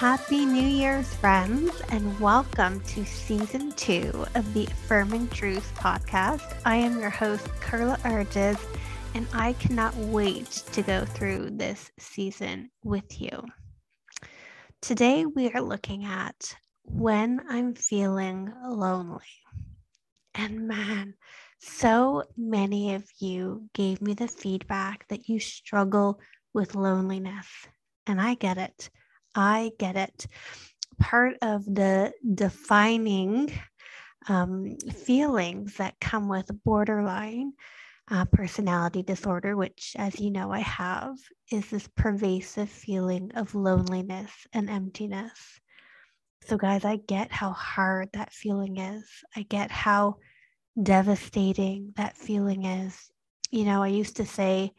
Happy New Year's, friends, and welcome to season two of the Affirming Truth podcast. I am your host, Carla Arges, and I cannot wait to go through this season with you. Today, we are looking at when I'm feeling lonely. And man, so many of you gave me the feedback that you struggle with loneliness. And I get it. I get it. Part of the defining um, feelings that come with borderline uh, personality disorder, which, as you know, I have, is this pervasive feeling of loneliness and emptiness. So, guys, I get how hard that feeling is. I get how devastating that feeling is. You know, I used to say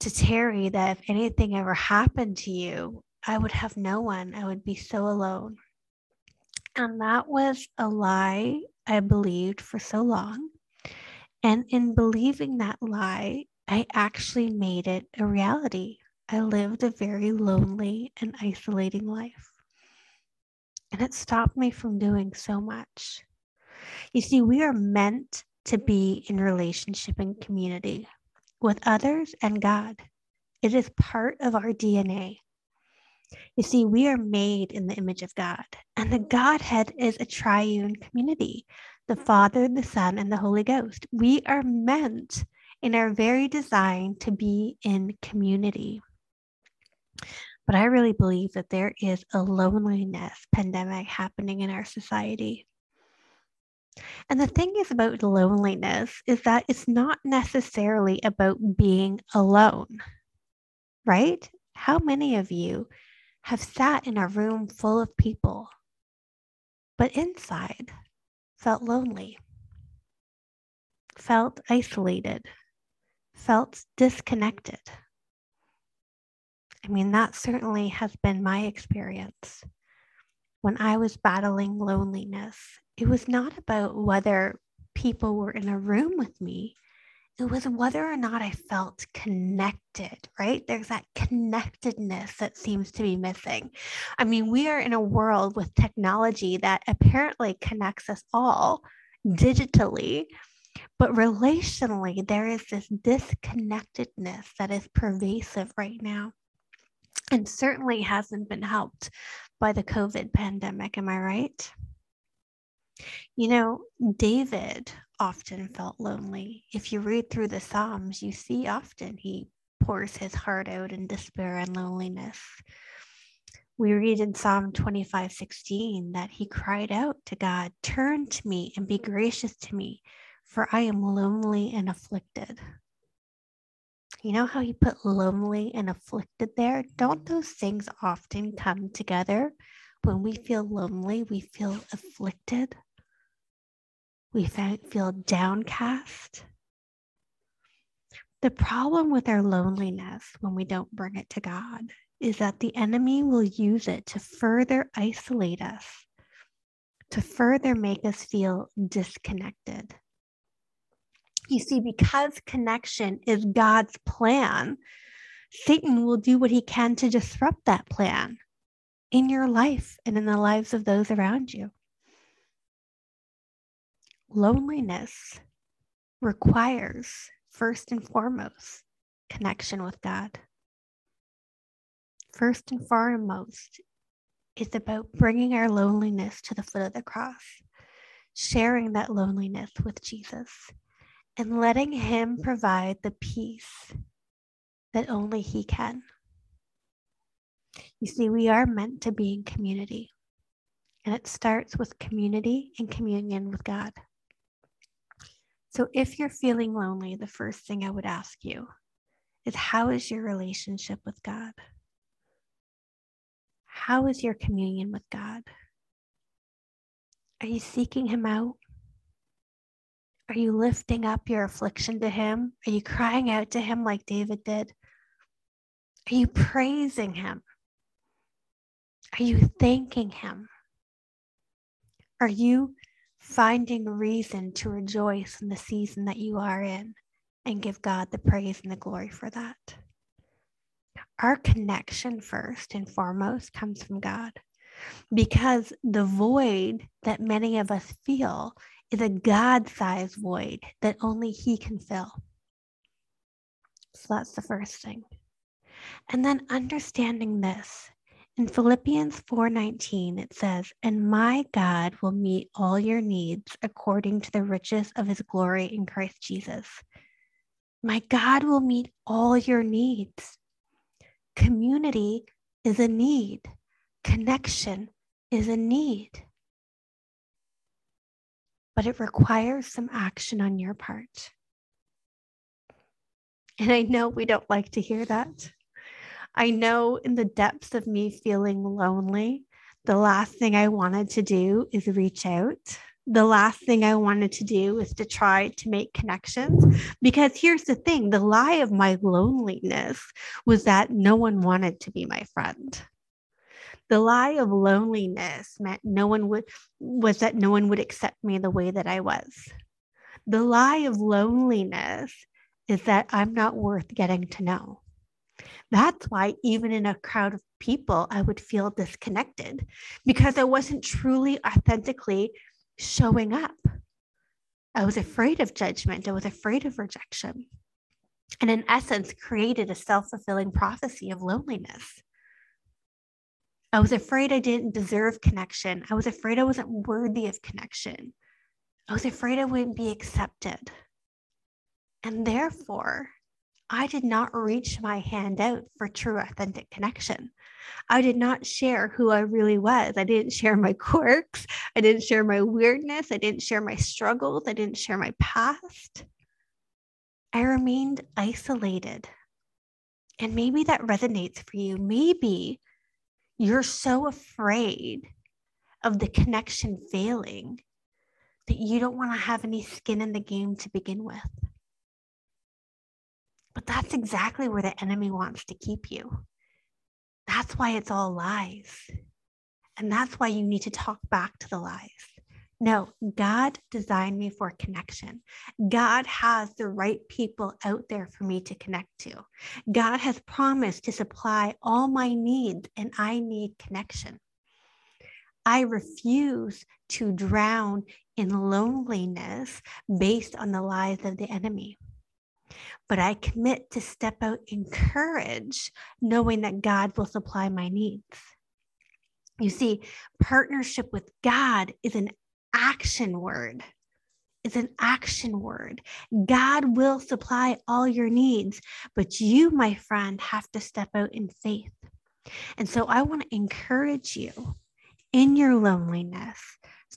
to Terry that if anything ever happened to you, I would have no one. I would be so alone. And that was a lie I believed for so long. And in believing that lie, I actually made it a reality. I lived a very lonely and isolating life. And it stopped me from doing so much. You see, we are meant to be in relationship and community with others and God. It is part of our DNA. You see, we are made in the image of God, and the Godhead is a triune community the Father, the Son, and the Holy Ghost. We are meant in our very design to be in community. But I really believe that there is a loneliness pandemic happening in our society. And the thing is about loneliness is that it's not necessarily about being alone, right? How many of you have sat in a room full of people, but inside felt lonely, felt isolated, felt disconnected? I mean, that certainly has been my experience. When I was battling loneliness, it was not about whether people were in a room with me it was whether or not I felt connected, right? There's that connectedness that seems to be missing. I mean, we are in a world with technology that apparently connects us all digitally, but relationally, there is this disconnectedness that is pervasive right now and certainly hasn't been helped by the COVID pandemic. Am I right? You know, David often felt lonely. If you read through the Psalms, you see often he pours his heart out in despair and loneliness. We read in Psalm 25 16 that he cried out to God, Turn to me and be gracious to me, for I am lonely and afflicted. You know how he put lonely and afflicted there? Don't those things often come together? When we feel lonely, we feel afflicted we feel downcast. The problem with our loneliness when we don't bring it to God is that the enemy will use it to further isolate us, to further make us feel disconnected. You see, because connection is God's plan, Satan will do what he can to disrupt that plan in your life and in the lives of those around you loneliness requires, first and foremost, connection with God. First and foremost, it's about bringing our loneliness to the foot of the cross, sharing that loneliness with Jesus, and letting Him provide the peace that only He can. You see, we are meant to be in community, and it starts with community and communion with God. So if you're feeling lonely, the first thing I would ask you is how is your relationship with God? How is your communion with God? Are you seeking Him out? Are you lifting up your affliction to Him? Are you crying out to Him like David did? Are you praising Him? Are you thanking Him? Are you finding reason to rejoice in the season that you are in and give God the praise and the glory for that? Our connection, first and foremost, comes from God because the void that many of us feel is a God sized void that only He can fill. So that's the first thing. And then understanding this in Philippians 4:19 it says, "And my God will meet all your needs according to the riches of his glory in Christ Jesus." My God will meet all your needs. Community is a need. Connection is a need. But it requires some action on your part. And I know we don't like to hear that. I know in the depths of me feeling lonely, the last thing I wanted to do is reach out. The last thing I wanted to do is to try to make connections. Because here's the thing the lie of my loneliness was that no one wanted to be my friend. The lie of loneliness meant no one would, was that no one would accept me the way that I was. The lie of loneliness is that I'm not worth getting to know. That's why, even in a crowd of people, I would feel disconnected because I wasn't truly, authentically showing up. I was afraid of judgment, I was afraid of rejection. And in essence, created a self fulfilling prophecy of loneliness. I was afraid I didn't deserve connection. I was afraid I wasn't worthy of connection. I was afraid I wouldn't be accepted. And therefore, I did not reach my hand out for true, authentic connection. I did not share who I really was. I didn't share my quirks. I didn't share my weirdness. I didn't share my struggles. I didn't share my past. I remained isolated. And maybe that resonates for you. Maybe you're so afraid of the connection failing that you don't want to have any skin in the game to begin with. But that's exactly where the enemy wants to keep you. That's why it's all lies. And that's why you need to talk back to the lies. No, God designed me for connection. God has the right people out there for me to connect to. God has promised to supply all my needs, and I need connection. I refuse to drown in loneliness based on the lies of the enemy but I commit to step out in courage, knowing that God will supply my needs. You see, partnership with God is an action word. It's an action word. God will supply all your needs, but you, my friend, have to step out in faith. And so I want to encourage you in your loneliness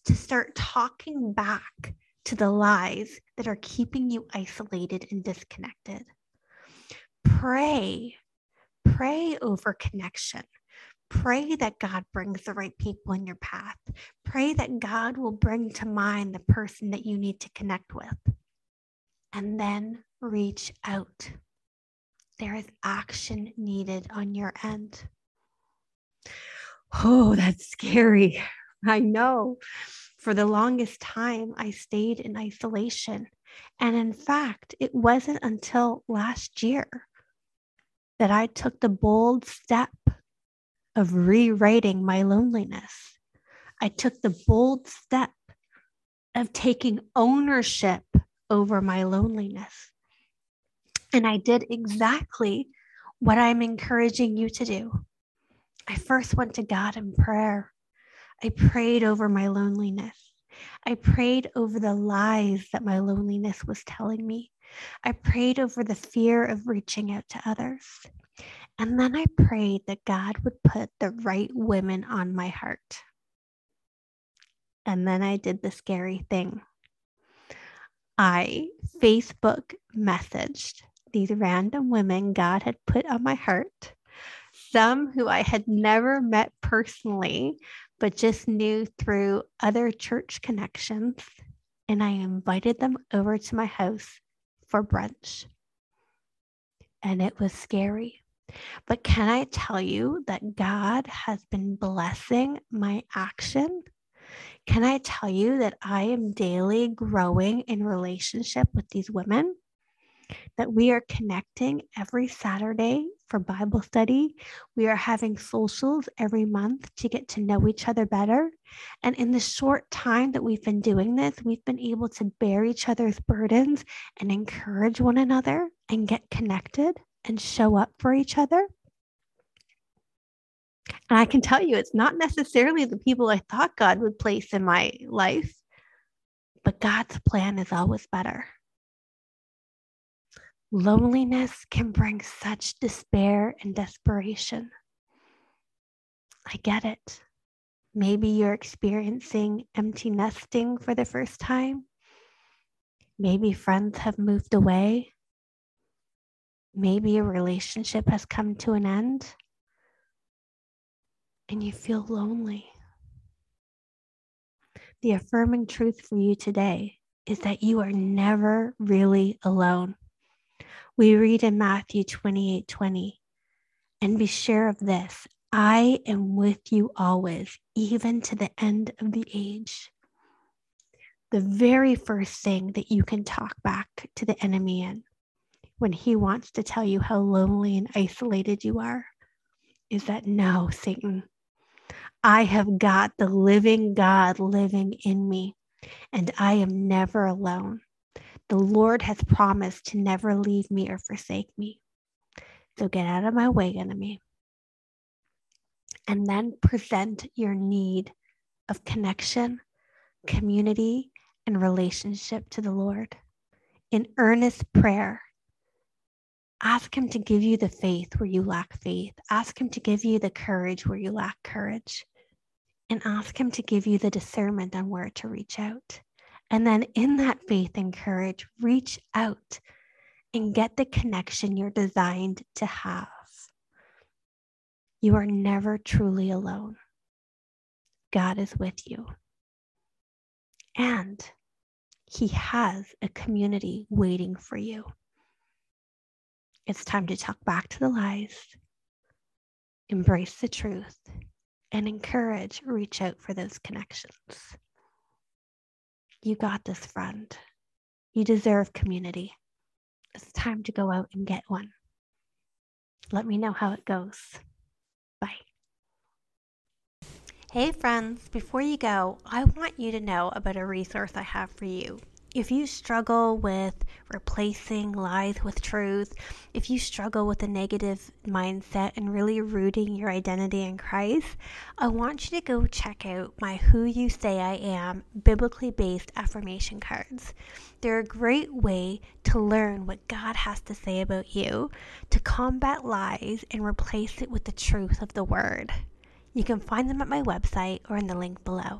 to start talking back to the lies that are keeping you isolated and disconnected. Pray, pray over connection. Pray that God brings the right people in your path. Pray that God will bring to mind the person that you need to connect with. And then reach out. There is action needed on your end. Oh, that's scary. I know for the longest time, I stayed in isolation. And in fact, it wasn't until last year that I took the bold step of rewriting my loneliness. I took the bold step of taking ownership over my loneliness. And I did exactly what I'm encouraging you to do. I first went to God in prayer. I prayed over my loneliness. I prayed over the lies that my loneliness was telling me. I prayed over the fear of reaching out to others. And then I prayed that God would put the right women on my heart. And then I did the scary thing. I Facebook messaged these random women God had put on my heart, some who I had never met personally, but just knew through other church connections. And I invited them over to my house for brunch. And it was scary. But can I tell you that God has been blessing my action? Can I tell you that I am daily growing in relationship with these women? That we are connecting every Saturday for Bible study. We are having socials every month to get to know each other better. And in the short time that we've been doing this, we've been able to bear each other's burdens and encourage one another and get connected and show up for each other. And I can tell you, it's not necessarily the people I thought God would place in my life, but God's plan is always better. Loneliness can bring such despair and desperation. I get it. Maybe you're experiencing empty nesting for the first time. Maybe friends have moved away. Maybe a relationship has come to an end and you feel lonely. The affirming truth for you today is that you are never really alone. We read in Matthew 28 20, and be sure of this I am with you always, even to the end of the age. The very first thing that you can talk back to the enemy in when he wants to tell you how lonely and isolated you are is that no, Satan, I have got the living God living in me, and I am never alone. The Lord has promised to never leave me or forsake me. So get out of my way, enemy. And then present your need of connection, community, and relationship to the Lord in earnest prayer. Ask Him to give you the faith where you lack faith. Ask Him to give you the courage where you lack courage. And ask Him to give you the discernment on where to reach out. And then in that faith and courage, reach out and get the connection you're designed to have. You are never truly alone. God is with you. And He has a community waiting for you. It's time to talk back to the lies, embrace the truth, and encourage, reach out for those connections. You got this, friend. You deserve community. It's time to go out and get one. Let me know how it goes. Bye. Hey, friends, before you go, I want you to know about a resource I have for you if you struggle with replacing lies with truth, if you struggle with a negative mindset and really rooting your identity in Christ, I want you to go check out my Who You Say I Am biblically based affirmation cards. They're a great way to learn what God has to say about you, to combat lies and replace it with the truth of the Word. You can find them at my website or in the link below.